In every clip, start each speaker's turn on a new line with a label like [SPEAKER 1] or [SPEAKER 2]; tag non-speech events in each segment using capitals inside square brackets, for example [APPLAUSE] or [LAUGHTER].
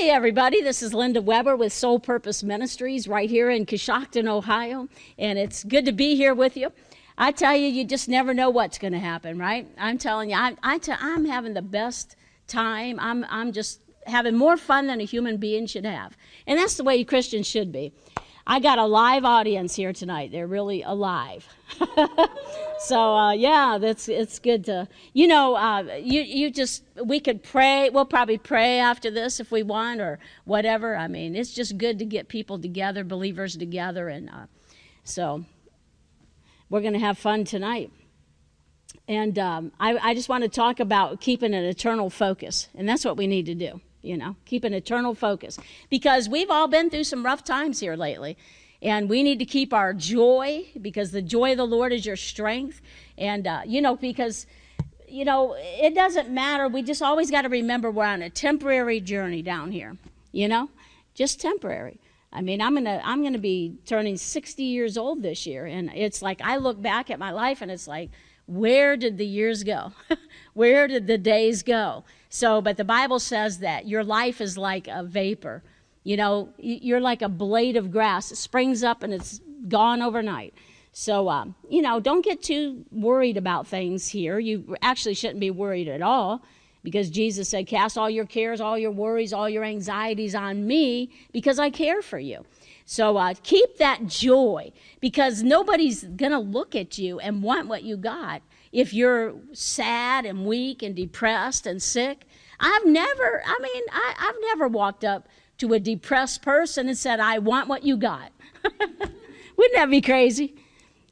[SPEAKER 1] Hey, everybody, this is Linda Weber with Sole Purpose Ministries right here in Coshocton, Ohio, and it's good to be here with you. I tell you, you just never know what's going to happen, right? I'm telling you, I, I t- I'm having the best time. I'm, I'm just having more fun than a human being should have. And that's the way Christians should be. I got a live audience here tonight. They're really alive. [LAUGHS] so uh, yeah, that's it's good to you know uh, you you just we could pray. We'll probably pray after this if we want or whatever. I mean, it's just good to get people together, believers together, and uh, so we're going to have fun tonight. And um, I, I just want to talk about keeping an eternal focus, and that's what we need to do you know, keep an eternal focus. Because we've all been through some rough times here lately. And we need to keep our joy because the joy of the Lord is your strength. And, uh, you know, because, you know, it doesn't matter. We just always got to remember we're on a temporary journey down here, you know, just temporary. I mean, I'm gonna I'm gonna be turning 60 years old this year, and it's like I look back at my life, and it's like, where did the years go? [LAUGHS] where did the days go? So, but the Bible says that your life is like a vapor. You know, you're like a blade of grass. It springs up and it's gone overnight. So, um, you know, don't get too worried about things here. You actually shouldn't be worried at all because Jesus said, Cast all your cares, all your worries, all your anxieties on me because I care for you. So uh, keep that joy because nobody's going to look at you and want what you got if you're sad and weak and depressed and sick. I've never, I mean, I, have never walked up to a depressed person and said, I want what you got. [LAUGHS] Wouldn't that be crazy?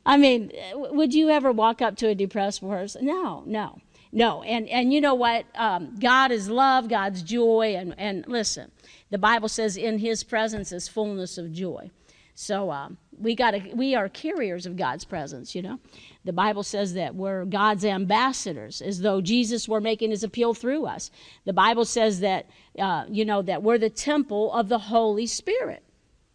[SPEAKER 1] I mean, would you ever walk up to a depressed person? No, no, no. And, and you know what? Um, God is love, God's joy. And, and listen, the Bible says in his presence is fullness of joy. So um, we got we are carriers of God's presence, you know. The Bible says that we're God's ambassadors, as though Jesus were making his appeal through us. The Bible says that, uh, you know, that we're the temple of the Holy Spirit,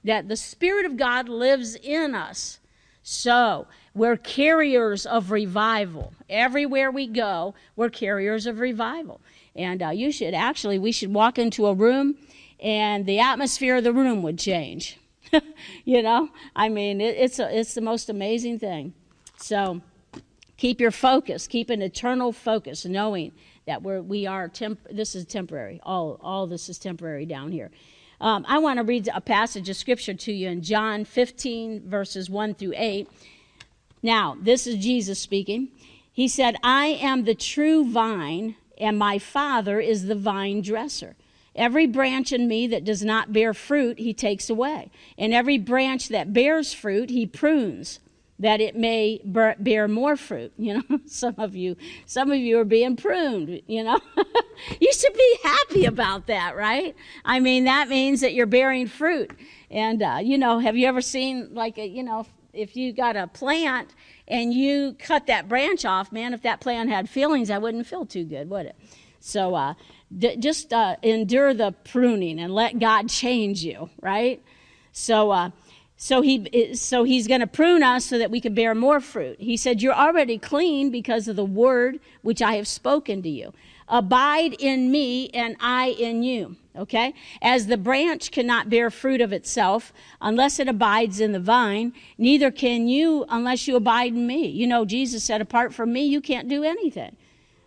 [SPEAKER 1] that the Spirit of God lives in us. So we're carriers of revival. Everywhere we go, we're carriers of revival. And uh, you should actually, we should walk into a room and the atmosphere of the room would change. [LAUGHS] you know, I mean, it, it's, a, it's the most amazing thing. So keep your focus, keep an eternal focus, knowing that we're, we are, temp- this is temporary. All, all this is temporary down here. Um, I want to read a passage of scripture to you in John 15, verses 1 through 8. Now, this is Jesus speaking. He said, I am the true vine, and my Father is the vine dresser. Every branch in me that does not bear fruit, he takes away. And every branch that bears fruit, he prunes that it may bear more fruit [LAUGHS] you know some of you some of you are being pruned you know [LAUGHS] you should be happy about that right i mean that means that you're bearing fruit and uh, you know have you ever seen like a, you know if, you got a plant and you cut that branch off man if that plant had feelings i wouldn't feel too good would it so uh, d- just uh, endure the pruning and let god change you right so uh, so he so he's going to prune us so that we can bear more fruit. He said, "You're already clean because of the word which I have spoken to you. Abide in me and I in you." Okay? As the branch cannot bear fruit of itself unless it abides in the vine, neither can you unless you abide in me. You know, Jesus said, "Apart from me, you can't do anything."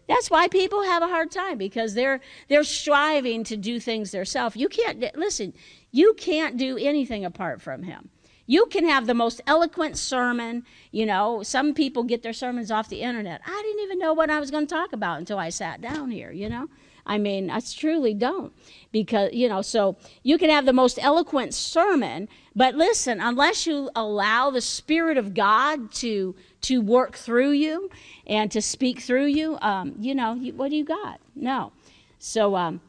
[SPEAKER 1] That's why people have a hard time because they're they're striving to do things themselves. You can't listen. You can't do anything apart from him. You can have the most eloquent sermon. You know, some people get their sermons off the internet. I didn't even know what I was going to talk about until I sat down here, you know? I mean, I truly don't. Because, you know, so you can have the most eloquent sermon, but listen, unless you allow the Spirit of God to, to work through you and to speak through you, um, you know, what do you got? No. So, um,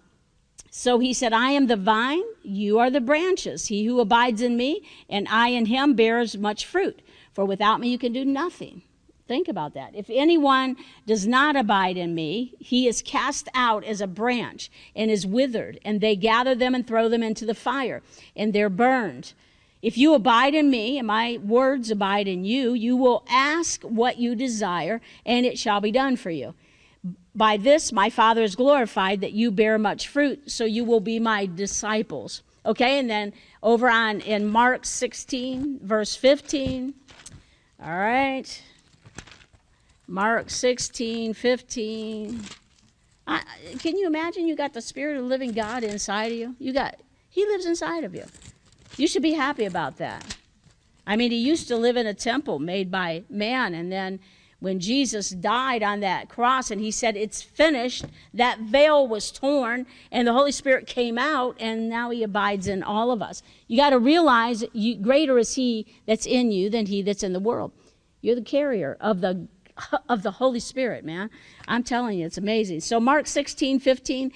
[SPEAKER 1] so he said, I am the vine, you are the branches. He who abides in me, and I in him bears much fruit. For without me you can do nothing. Think about that. If anyone does not abide in me, he is cast out as a branch and is withered, and they gather them and throw them into the fire, and they're burned. If you abide in me, and my words abide in you, you will ask what you desire, and it shall be done for you. By this my Father is glorified that you bear much fruit, so you will be my disciples. Okay, and then over on in Mark 16, verse 15. All right. Mark 16, 15. I, can you imagine you got the Spirit of the living God inside of you? You got, He lives inside of you. You should be happy about that. I mean, He used to live in a temple made by man, and then when Jesus died on that cross and he said, It's finished, that veil was torn and the Holy Spirit came out and now he abides in all of us. You got to realize you, greater is he that's in you than he that's in the world. You're the carrier of the of the Holy Spirit, man. I'm telling you, it's amazing. So Mark 16, 15,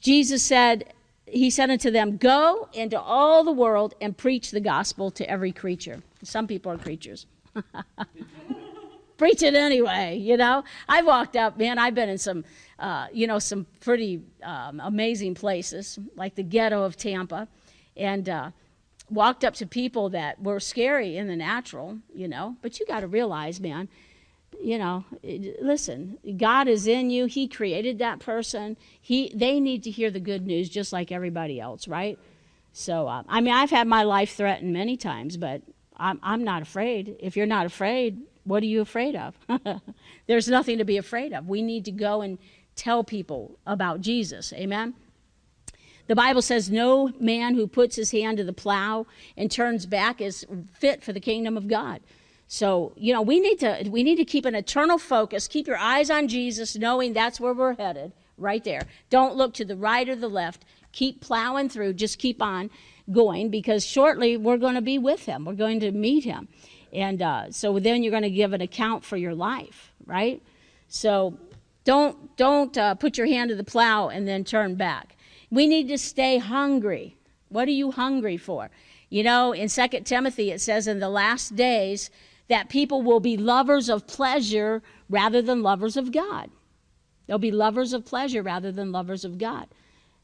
[SPEAKER 1] Jesus said, He said unto them, Go into all the world and preach the gospel to every creature. Some people are creatures. [LAUGHS] preach it anyway, you know. I walked up, man, I've been in some, uh, you know, some pretty um, amazing places, like the ghetto of Tampa, and uh, walked up to people that were scary in the natural, you know. But you got to realize, man, you know, listen, God is in you. He created that person. He, they need to hear the good news just like everybody else, right? So, uh, I mean, I've had my life threatened many times, but I'm, I'm not afraid. If you're not afraid, what are you afraid of? [LAUGHS] There's nothing to be afraid of. We need to go and tell people about Jesus. Amen? The Bible says, No man who puts his hand to the plow and turns back is fit for the kingdom of God. So, you know, we need to we need to keep an eternal focus. Keep your eyes on Jesus, knowing that's where we're headed, right there. Don't look to the right or the left. Keep plowing through. Just keep on going because shortly we're going to be with him. We're going to meet him. And uh, so then you're going to give an account for your life, right? So don't don't uh, put your hand to the plow and then turn back. We need to stay hungry. What are you hungry for? You know, in Second Timothy it says in the last days that people will be lovers of pleasure rather than lovers of God. They'll be lovers of pleasure rather than lovers of God.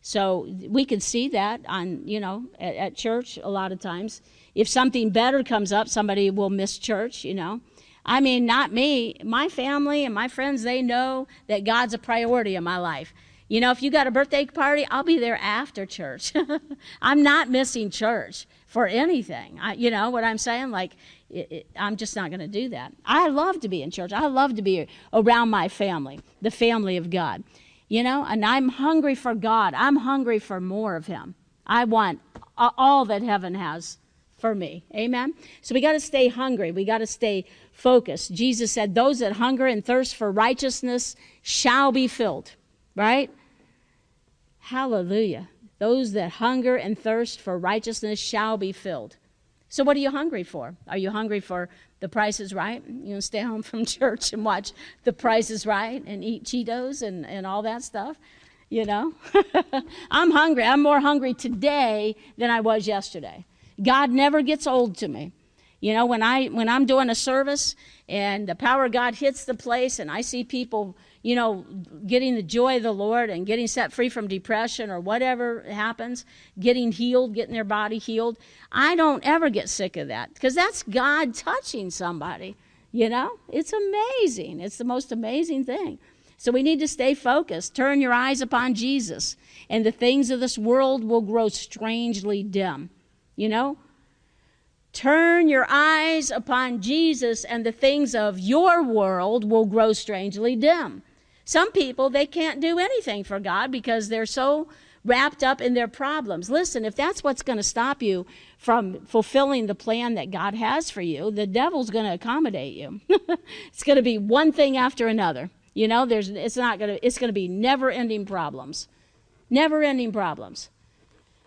[SPEAKER 1] So we can see that on, you know, at, at church a lot of times if something better comes up, somebody will miss church, you know. I mean, not me. My family and my friends, they know that God's a priority in my life. You know, if you got a birthday party, I'll be there after church. [LAUGHS] I'm not missing church for anything. I, you know what I'm saying? Like, it, it, I'm just not going to do that. I love to be in church. I love to be around my family, the family of God. You know, and I'm hungry for God. I'm hungry for more of Him. I want all that heaven has for me. Amen? So we got to stay hungry. We got to stay focused. Jesus said, Those that hunger and thirst for righteousness shall be filled. Right? Hallelujah. Those that hunger and thirst for righteousness shall be filled. So, what are you hungry for? Are you hungry for the price is right? You know, stay home from [LAUGHS] church and watch the price is right and eat Cheetos and, and all that stuff? You know? [LAUGHS] I'm hungry. I'm more hungry today than I was yesterday. God never gets old to me. You know, when I when I'm doing a service and the power of God hits the place and I see people, you know, getting the joy of the Lord and getting set free from depression or whatever happens, getting healed, getting their body healed, I don't ever get sick of that because that's God touching somebody. You know, it's amazing. It's the most amazing thing. So we need to stay focused. Turn your eyes upon Jesus, and the things of this world will grow strangely dim. You know? Turn your eyes upon Jesus, and the things of your world will grow strangely dim. Some people, they can't do anything for God because they're so wrapped up in their problems. Listen, if that's what's going to stop you from fulfilling the plan that God has for you, the devil's going to accommodate you. [LAUGHS] it's going to be one thing after another. You know, there's it's not going to it's going to be never-ending problems. Never-ending problems.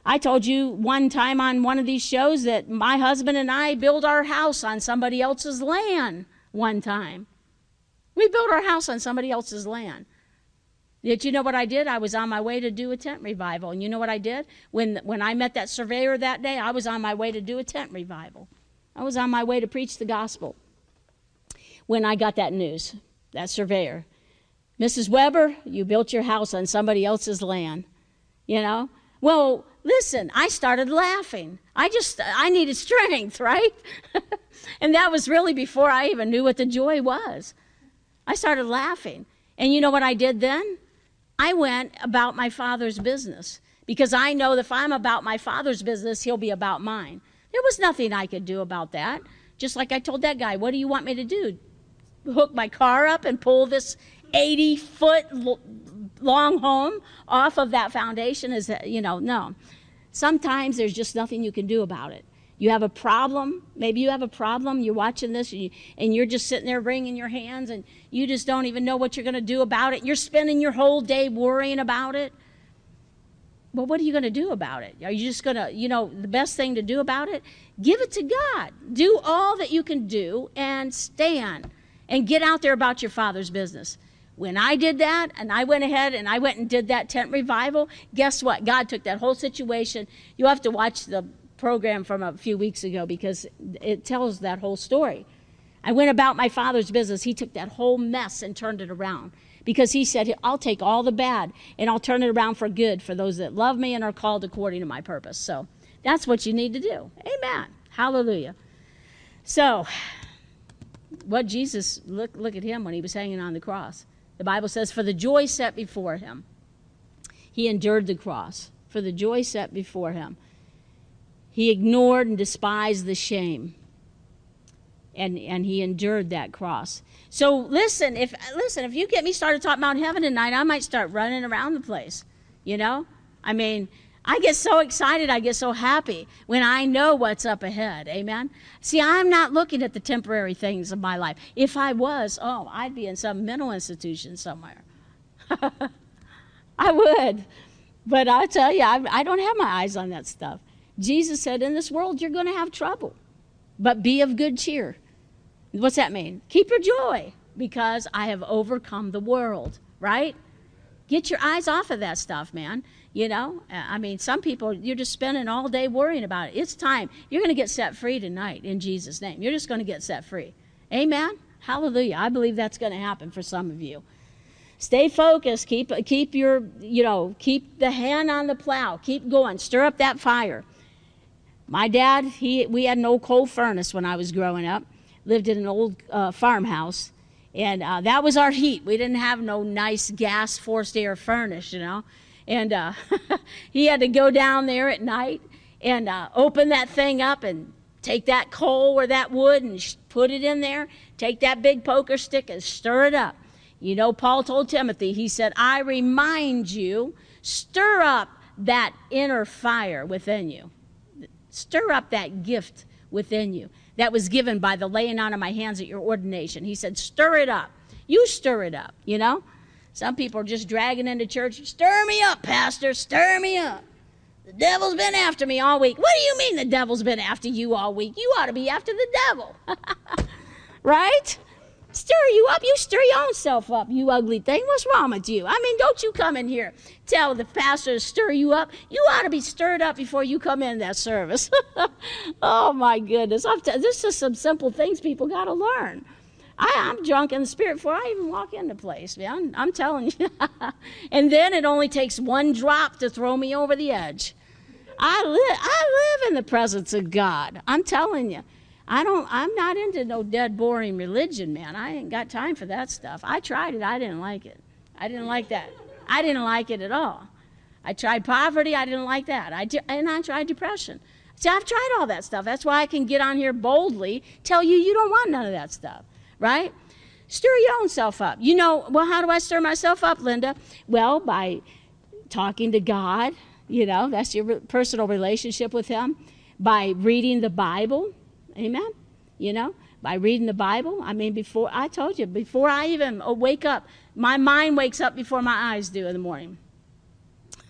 [SPEAKER 1] I told you one time on one of these shows that my husband and I built our house on somebody else's land one time. We built our house on somebody else's land. Did you know what I did? I was on my way to do a tent revival. And you know what I did? When, when I met that surveyor that day, I was on my way to do a tent revival. I was on my way to preach the gospel when I got that news, that surveyor. Mrs. Weber, you built your house on somebody else's land. You know? Well, listen, I started laughing. I just, I needed [LAUGHS] strength, right? [LAUGHS] and that was really before I even knew what the joy was. I started laughing. And you know what I did then? I went about my father's business because I know that if I'm about my father's business, he'll be about mine. There was nothing I could do about that. Just like I told that guy, what do you want me to do? Hook my car up and pull this 80 foot long home off of that foundation? Is you know, no. Sometimes there's just nothing you can do about it. You have a problem. Maybe you have a problem. You're watching this and, you, you're just sitting there wringing your hands and you just don't even know what you're going to do about it. You're spending your whole day worrying about it. Well, what are you going to do about it? Are you just going to, you know, the best thing to do about it? Give it to God. Do all that you can do and stand and get out there about your Father's business. When I did that and I went ahead and I went and did that tent revival, guess what? God took that whole situation. You have to watch the program from a few weeks ago because it tells that whole story. I went about my father's business. He took that whole mess and turned it around because he said, I'll take all the bad and I'll turn it around for good for those that love me and are called according to my purpose. So that's what you need to do. Amen. Hallelujah. So, what Jesus, look, look at him when he was hanging on the cross. The Bible says, For the joy set before him, he endured the cross. For the joy set before him. He ignored and despised the shame. And, and he endured that cross. So listen, if listen, if you get me started talking about heaven tonight, I might start running around the place. You know? I mean, I get so excited, I get so happy when I know what's up ahead. Amen. See, I'm not looking at the temporary things of my life. If I was, oh, I'd be in some mental institution somewhere. [LAUGHS] I would. But I tell you, I, I don't have my eyes on that stuff. Jesus said, In this world, you're going to have trouble, but be of good cheer. What's that mean? Keep your joy because I have overcome the world, right? Get your eyes off of that stuff, man. You know, I mean, some people, you're just spending all day worrying about it. It's time. You're going to get set free tonight in Jesus' name. You're just going to get set free. Amen? Hallelujah. I believe that's going to happen for some of you. Stay focused. Keep, keep your, you know, keep the hand on the plow. Keep going. Stir up that fire. My dad, he, we had an old coal furnace when I was growing up, lived in an old uh, farmhouse, and uh, that was our heat. We didn't have no nice gas forced air furnace, you know. And uh, [LAUGHS] he had to go down there at night and uh, open that thing up and take that coal or that wood and sh- put it in there, take that big poker stick and stir it up. You know, Paul told Timothy, he said, I remind you, stir up that inner fire within you. Stir up that gift within you that was given by the laying on of my hands at your ordination. He said, Stir it up. You stir it up, you know? Some people are just dragging into church. Stir me up, Pastor. Stir me up. The devil's been after me all week. What do you mean the devil's been after you all week? You ought to be after the devil. [LAUGHS] right? Stir you up. You stir your own self up, you ugly thing. What's wrong with you? I mean, don't you come in here tell the pastor to stir you up. You ought to be stirred up before you come in that service. [LAUGHS] oh my goodness. T- this is some simple things people got to learn. I, am drunk in the spirit before I even walk into place, man. I'm telling you. [LAUGHS] and then it only takes one drop to throw me over the edge. I I live in the presence of God. I'm telling you. I don't I'm not into no dead boring religion, man. I ain't got time for that stuff. I tried it, I didn't like it. I didn't like that. I didn't like it at all. I tried poverty, I didn't like that. I and I tried depression. See, I've tried all that stuff. That's why I can get on here boldly, tell you you don't want none of that stuff, right? Stir your own self up. You know, well, how do I stir myself up, Linda? Well, by talking to God, you know, that's your personal relationship with Him, by reading the Bible, Amen? You know, by reading the Bible. I mean, before I told you, before I even uh, wake up, my mind wakes up before my eyes do in the morning.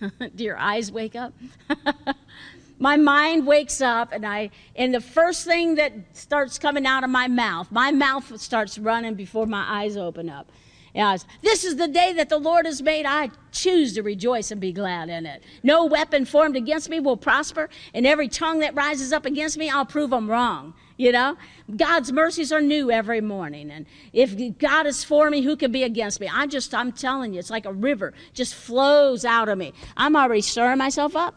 [SPEAKER 1] [LAUGHS] do your eyes wake up? [LAUGHS] my mind wakes up and I and the first thing that starts coming out of my mouth, my mouth starts running before my eyes open up. Yes. This is the day that the Lord has made. I choose to rejoice and be glad in it. No weapon formed against me will prosper, and every tongue that rises up against me, I'll prove them wrong. You know, God's mercies are new every morning. And if God is for me, who can be against me? I just, I'm telling you, it's like a river just flows out of me. I'm already stirring myself up.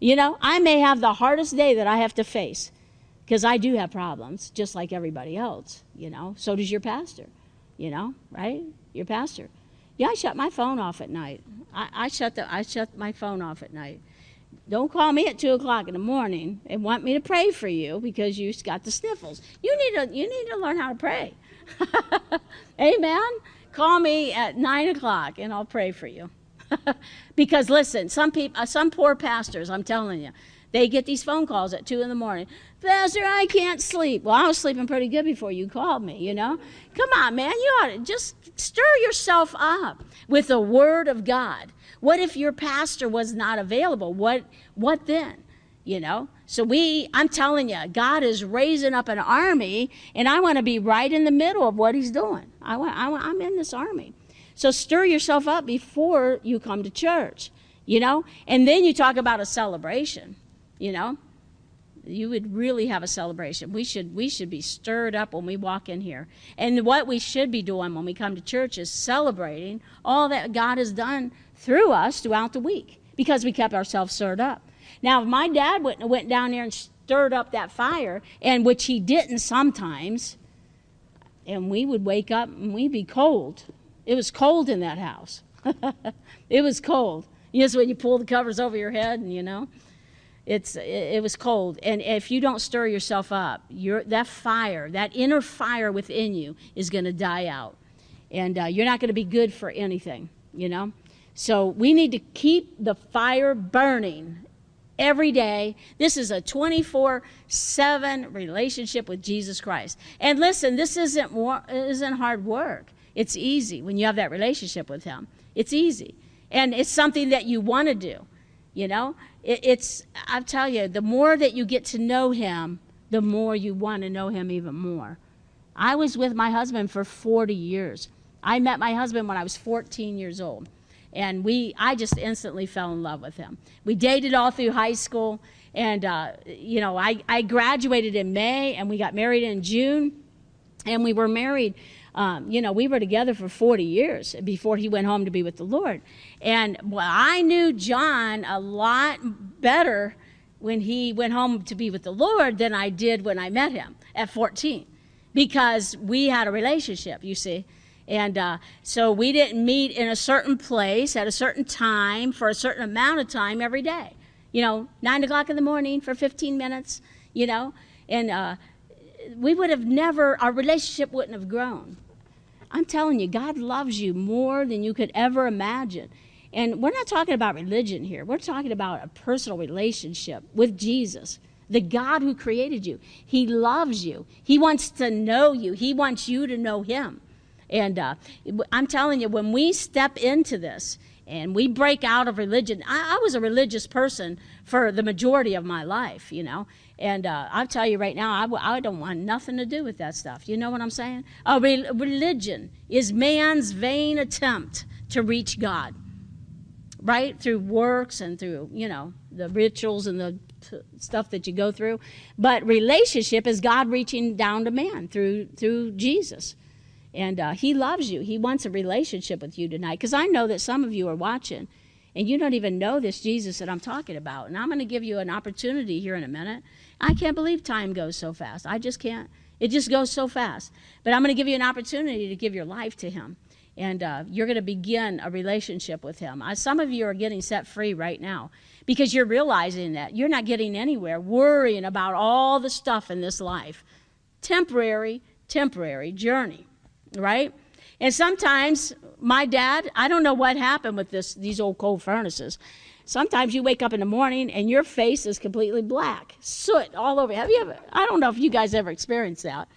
[SPEAKER 1] You know, I may have the hardest day that I have to face because I do have problems, just like everybody else. You know, so does your pastor you know, right? Your pastor. Yeah, I shut my phone off at night. I, I shut the I shut my phone off at night. Don't call me at two o'clock in the morning and want me to pray for you because you got the sniffles. You need to you need to learn how to pray. [LAUGHS] Amen. Call me at nine o'clock and I'll pray for you. [LAUGHS] because listen, some people, uh, some poor pastors, I'm telling you, they get these phone calls at two in the morning. Pastor, I can't sleep. Well, I was sleeping pretty good before you called me, you know? Come on, man. You ought to just stir yourself up with the Word of God. What if your pastor was not available? What, what then? You know? So we, I'm telling you, God is raising up an army, and I want to be right in the middle of what He's doing. I want, I want, I'm in this army. So stir yourself up before you come to church, you know? And then you talk about a celebration, you know? you would really have a celebration. We should we should be stirred up when we walk in here. And what we should be doing when we come to church is celebrating all that God has done through us throughout the week because we kept ourselves stirred up. Now, if my dad went, went down there and stirred up that fire, and which he didn't sometimes, and we would wake up and we'd be cold. It was cold in that house. [LAUGHS] it was cold. Yes, when you pull the covers over your head, and you know it's it, was cold. And if you don't stir yourself up your that fire that inner fire within you is going to die out. And uh, you're not going to be good for anything you know? So we need to keep the fire burning every day. This is a 24 7 relationship with jesus christ. And listen this isn't isn't hard work. It's easy when you have that relationship with him. It's easy. And it's something that you want to do you know it, it's, I tell you, the more that you get to know him, the more you want to know him even more. I was with my husband for 40 years. I met my husband when I was 14 years old. And we, I just instantly fell in love with him. We dated all through high school. And, uh, you know, I, I graduated in May and we got married in June. And we were married um, you know, we were together for 40 years before he went home to be with the Lord. And well, I knew John a lot better when he went home to be with the Lord than I did when I met him at 14 because we had a relationship, you see. And uh, so we didn't meet in a certain place at a certain time for a certain amount of time every day. You know, nine o'clock in the morning for 15 minutes, you know, and uh, we would have never, our relationship wouldn't have grown. I'm telling you, God loves you more than you could ever imagine. And we're not talking about religion here. We're talking about a personal relationship with Jesus, the God who created you. He loves you. He wants to know you. He wants you to know Him. And uh, I'm telling you, when we step into this and we break out of religion, I, I was a religious person for the majority of my life, you know. And uh, I'll tell you right now, I don't want nothing to do with that stuff. You know what I'm saying? A re- religion is man's vain attempt to reach God, right? Through works and through, you know, the rituals and the stuff that you go through. But relationship is God reaching down to man through, through Jesus. And uh, he loves you. He wants a relationship with you tonight. Because I know that some of you are watching and you don't even know this Jesus that I'm talking about. And I'm going to give you an opportunity here in a minute I can't believe time goes so fast. I just can't. It just goes so fast. But I'm going to give you an opportunity to give your life to Him. And uh, you're going to begin a relationship with Him. Uh, some of you are getting set free right now because you're realizing that you're not getting anywhere worrying about all the stuff in this life. Temporary, temporary journey, right? And sometimes my dad, I don't know what happened with this these old coal furnaces. Sometimes you wake up in the morning and your face is completely black, soot all over. Have you ever? I don't know if you guys ever experienced that.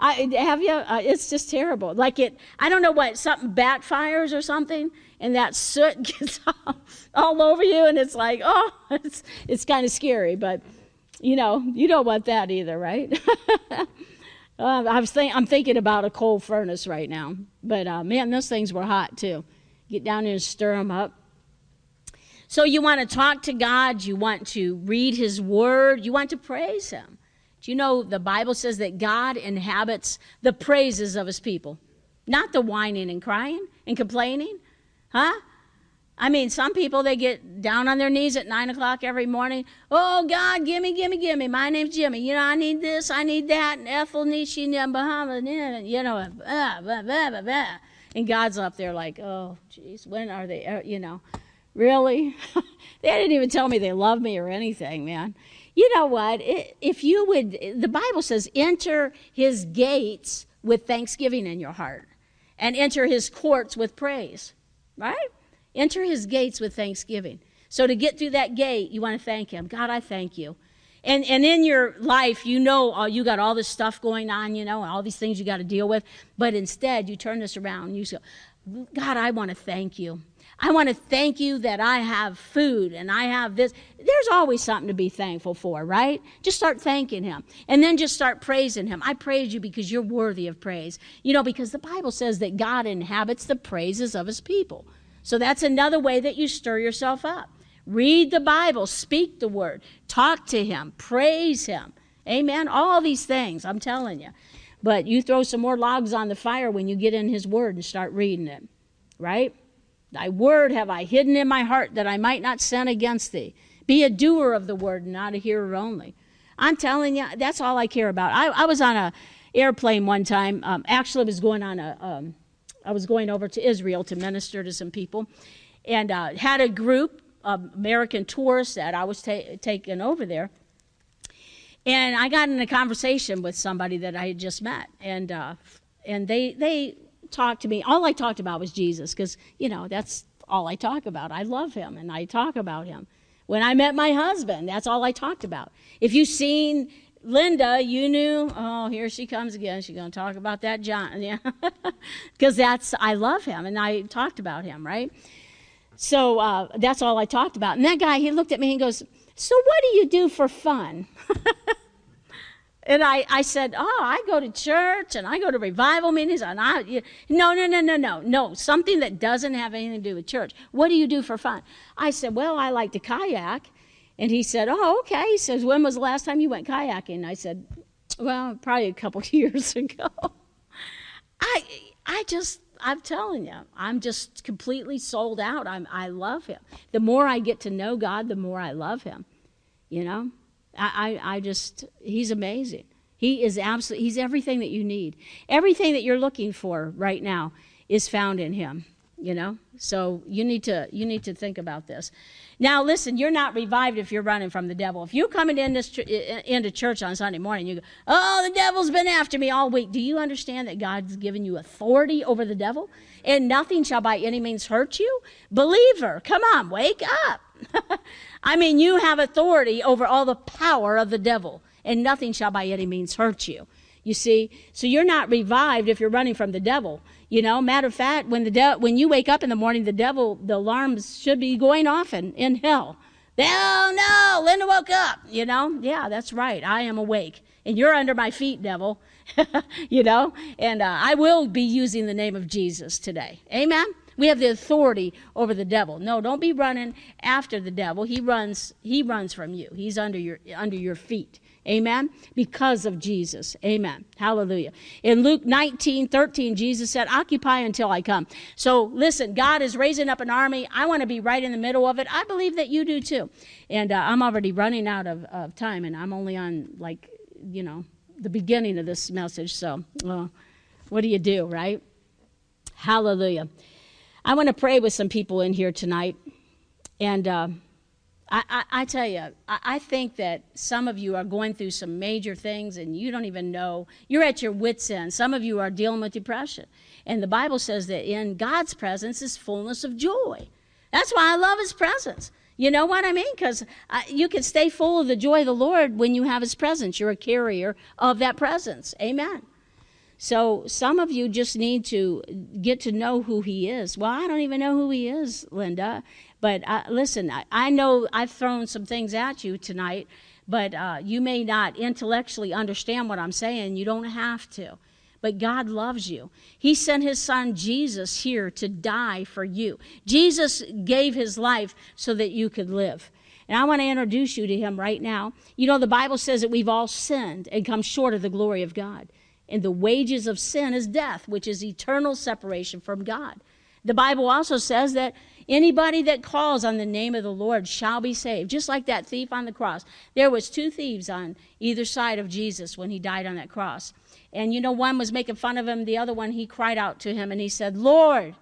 [SPEAKER 1] I, have you? Uh, it's just terrible. Like it, I don't know what something backfires or something, and that soot [LAUGHS] gets all, all over you, and it's like, oh, [LAUGHS] it's it's kind of scary. But you know, you don't want that either, right? [LAUGHS] uh, I was think, I'm thinking about a coal furnace right now, but uh, man, those things were hot too. Get down there and stir them up. So you want to talk to God, you want to read His Word, you want to praise Him. Do you know the Bible says that God inhabits the praises of His people, not the whining and crying and complaining? Huh? I mean, some people, they get down on their knees at 9 o'clock every morning. Oh, God, gimme, gimme, gimme. My name's Jimmy. You know, I need this, I need that. And Ethel, Nishi, Bahama, and you know, blah, blah, blah, blah, blah. And God's up there like, oh, geez, when are they, uh, you know, really? [LAUGHS] they didn't even tell me they love me or anything, man. You know what? If you would, the Bible says, enter his gates with thanksgiving in your heart and enter his courts with praise, right? Enter his gates with thanksgiving. So to get through that gate, you want to thank him. God, I thank you. And, and in your life, you know, uh, you got all this stuff going on, you know, and all these things you got to deal with. But instead, you turn this around and you say, God, I want to thank you. I want to thank you that I have food and I have this. There's always something to be thankful for, right? Just start thanking Him and then just start praising Him. I praise you because you're worthy of praise. You know, because the Bible says that God inhabits the praises of His people. So that's another way that you stir yourself up. Read the Bible, speak the word, talk to Him, praise Him. Amen. All these things, I'm telling you. But you throw some more logs on the fire when you get in His Word and start reading it, right? Thy word have I hidden in my heart that I might not sin against thee. Be a doer of the word, and not a hearer only. I'm telling you, that's all I care about. I, I was on a airplane one time. Um, actually, I was going on a. Um, I was going over to Israel to minister to some people, and uh, had a group of American tourists that I was ta- taking over there. And I got in a conversation with somebody that I had just met, and uh, and they they talked to me, all I talked about was Jesus because, you know, that's all I talk about. I love him and I talk about him. When I met my husband, that's all I talked about. If you've seen Linda, you knew, oh, here she comes again. She's going to talk about that John. [LAUGHS] Yeah. Because that's, I love him and I talked about him, right? So uh, that's all I talked about. And that guy, he looked at me and goes, So what do you do for fun? [LAUGHS] And I, I said, Oh, I go to church and I go to revival meetings. And I, you, no, no, no, no, no, no, something that doesn't have anything to do with church. What do you do for fun? I said, Well, I like to kayak. And he said, Oh, okay. He says, When was the last time you went kayaking? I said, Well, probably a couple [LAUGHS] years ago. I, I just, I'm telling you, I'm just completely sold out. I'm, I love him. The more I get to know God, the more I love him. You know? I, I, I just, he's amazing. He is absolutely, he's everything that you need. Everything that you're looking for right now is found in him, you know? So you need to, you need to think about this. Now, listen, you're not revived if you're running from the devil. If you're coming into church on Sunday morning, you go, oh, the devil's been after me all week. Do you understand that God's given you authority over the devil? And nothing shall by any means hurt you? Believer, come on, wake up. [LAUGHS] I mean, you have authority over all the power of the devil, and nothing shall by any means hurt you. You see, so you're not revived if you're running from the devil. You know, matter of fact, when the de- when you wake up in the morning, the devil, the alarms should be going off in, in hell. Oh no, Linda woke up. You know, yeah, that's right. I am awake, and you're under my feet, devil. [LAUGHS] you know, and uh, I will be using the name of Jesus today. Amen. We have the authority over the devil. No, don't be running after the devil. He runs he runs from you. He's under your under your feet. Amen. Because of Jesus. Amen. Hallelujah. In Luke 19, 13, Jesus said, Occupy until I come. So listen, God is raising up an army. I want to be right in the middle of it. I believe that you do too. And uh, I'm already running out of, of time, and I'm only on, like, you know, the beginning of this message. So, well, what do you do, right? Hallelujah. I want to pray with some people in here tonight. And uh, I, I, I, tell you, I, I, think that some of you are going through some major things and you don't even know. You're at your wits' end. Some of you are dealing with depression. And the Bible says that in God's presence is fullness of joy. That's why I love His presence. You know what I mean? Because you can stay full of the joy of the Lord when you have His presence. You're a carrier of that presence. Amen. So some of you just need to get to know who he is. Well, I don't even know who he is, Linda. But uh, listen, I, I, know I've thrown some things at you tonight, but uh, you may not intellectually understand what I'm saying. You don't have to. But God loves you. He sent his son Jesus here to die for you. Jesus gave his life so that you could live. And I want to introduce you to him right now. You know, the Bible says that we've all sinned and come short of the glory of God. And the wages of sin is death, which is eternal separation from God. The Bible also says that anybody that calls on the name of the Lord shall be saved. Just like that thief on the cross. There was two thieves on either side of Jesus when he died on that cross. And you know, one was making fun of him, the other one, he cried out to him and he said, Lord,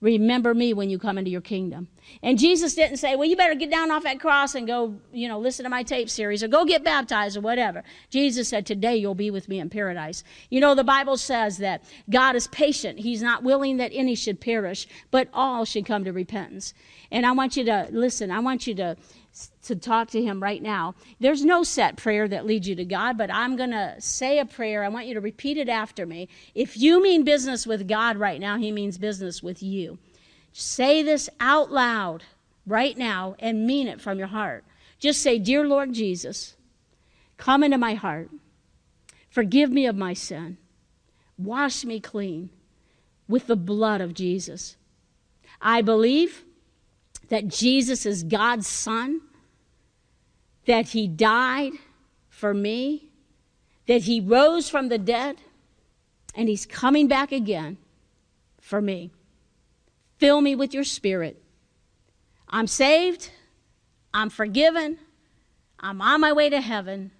[SPEAKER 1] remember me when you come into your kingdom. And Jesus didn't say, well, you better get down off that cross and go, you know, listen to my tape series or go get baptized or whatever. Jesus said, today you'll be with me in paradise. You know, the Bible says that God is patient. He's not willing that any should perish, but all should come to repentance. And I want you to listen, I want you to to talk to him right now. There's no set prayer that leads you to God, but I'm going to say a prayer. I want you to repeat it after me. If you mean business with God right now, he means business with you. Say this out loud right now and mean it from your heart. Just say, Dear Lord Jesus, come into my heart. Forgive me of my sin. Wash me clean with the blood of Jesus. I believe that Jesus is God's Son, that He died for me, that He rose from the dead, and He's coming back again for me. Fill me with your Spirit. I'm saved, I'm forgiven, I'm on my way to heaven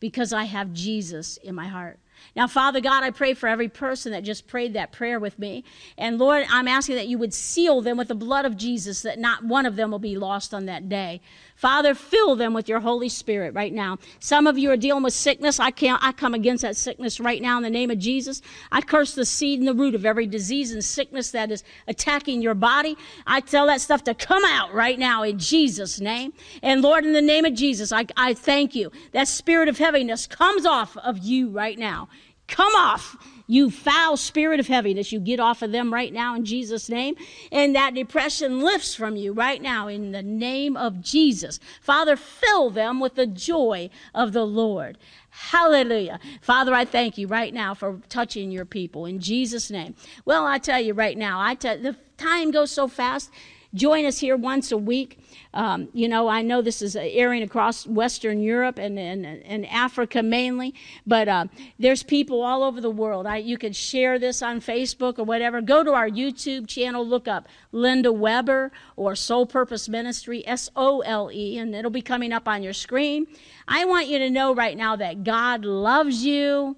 [SPEAKER 1] because I have Jesus in my heart. Now, Father God, I pray for every person that just prayed that prayer with me. And Lord, I'm asking that you would seal them with the blood of Jesus, that not one of them will be lost on that day. Father, fill them with your Holy Spirit right now. Some of you are dealing with sickness. I can't, I come against that sickness right now in the name of Jesus. I curse the seed and the root of every disease and sickness that is attacking your body. I tell that stuff to come out right now in Jesus' name. And Lord, in the name of Jesus, I, I thank you. That spirit of heaviness comes off of you right now. Come off you foul spirit of heaviness, you get off of them right now in Jesus' name. And that depression lifts from you right now in the name of Jesus. Father, fill them with the joy of the Lord. Hallelujah. Father, I thank you right now for touching your people in Jesus' name. Well, I tell you right now, I tell the time goes so fast. Join us here once a week. Um, you know, I know this is airing across Western Europe and, and, and Africa mainly, but uh, there's people all over the world. I, you can share this on Facebook or whatever. Go to our YouTube channel, look up Linda Weber or Sole Purpose Ministry, S O L E, and it'll be coming up on your screen. I want you to know right now that God loves you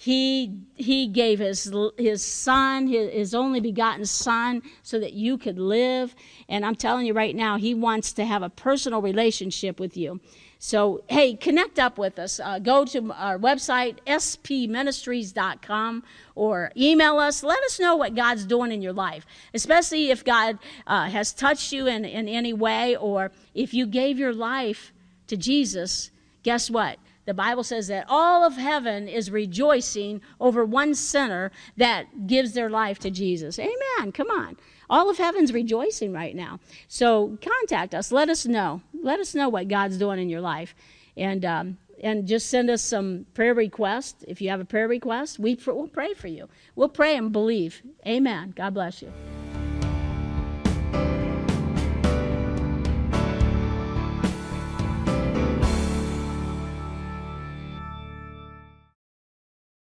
[SPEAKER 1] he he gave his his son his, his, only begotten son so that you could live. And i'm telling you right now he wants to have a personal relationship with you. So hey connect up with us. Uh, go to our website spministries.com or email us. Let us know what god's doing in your life especially if god uh, has touched you in, in any way or if you gave your life to jesus guess what the Bible says that all of heaven is rejoicing over one sinner that gives their life to Jesus. Amen. Come on. All of heaven's rejoicing right now. So contact us. Let us know. Let us know what God's doing in your life. And, um, and just send us some prayer requests. If you have a prayer request, we pr- we'll pray for you. We'll pray and believe. Amen. God bless you.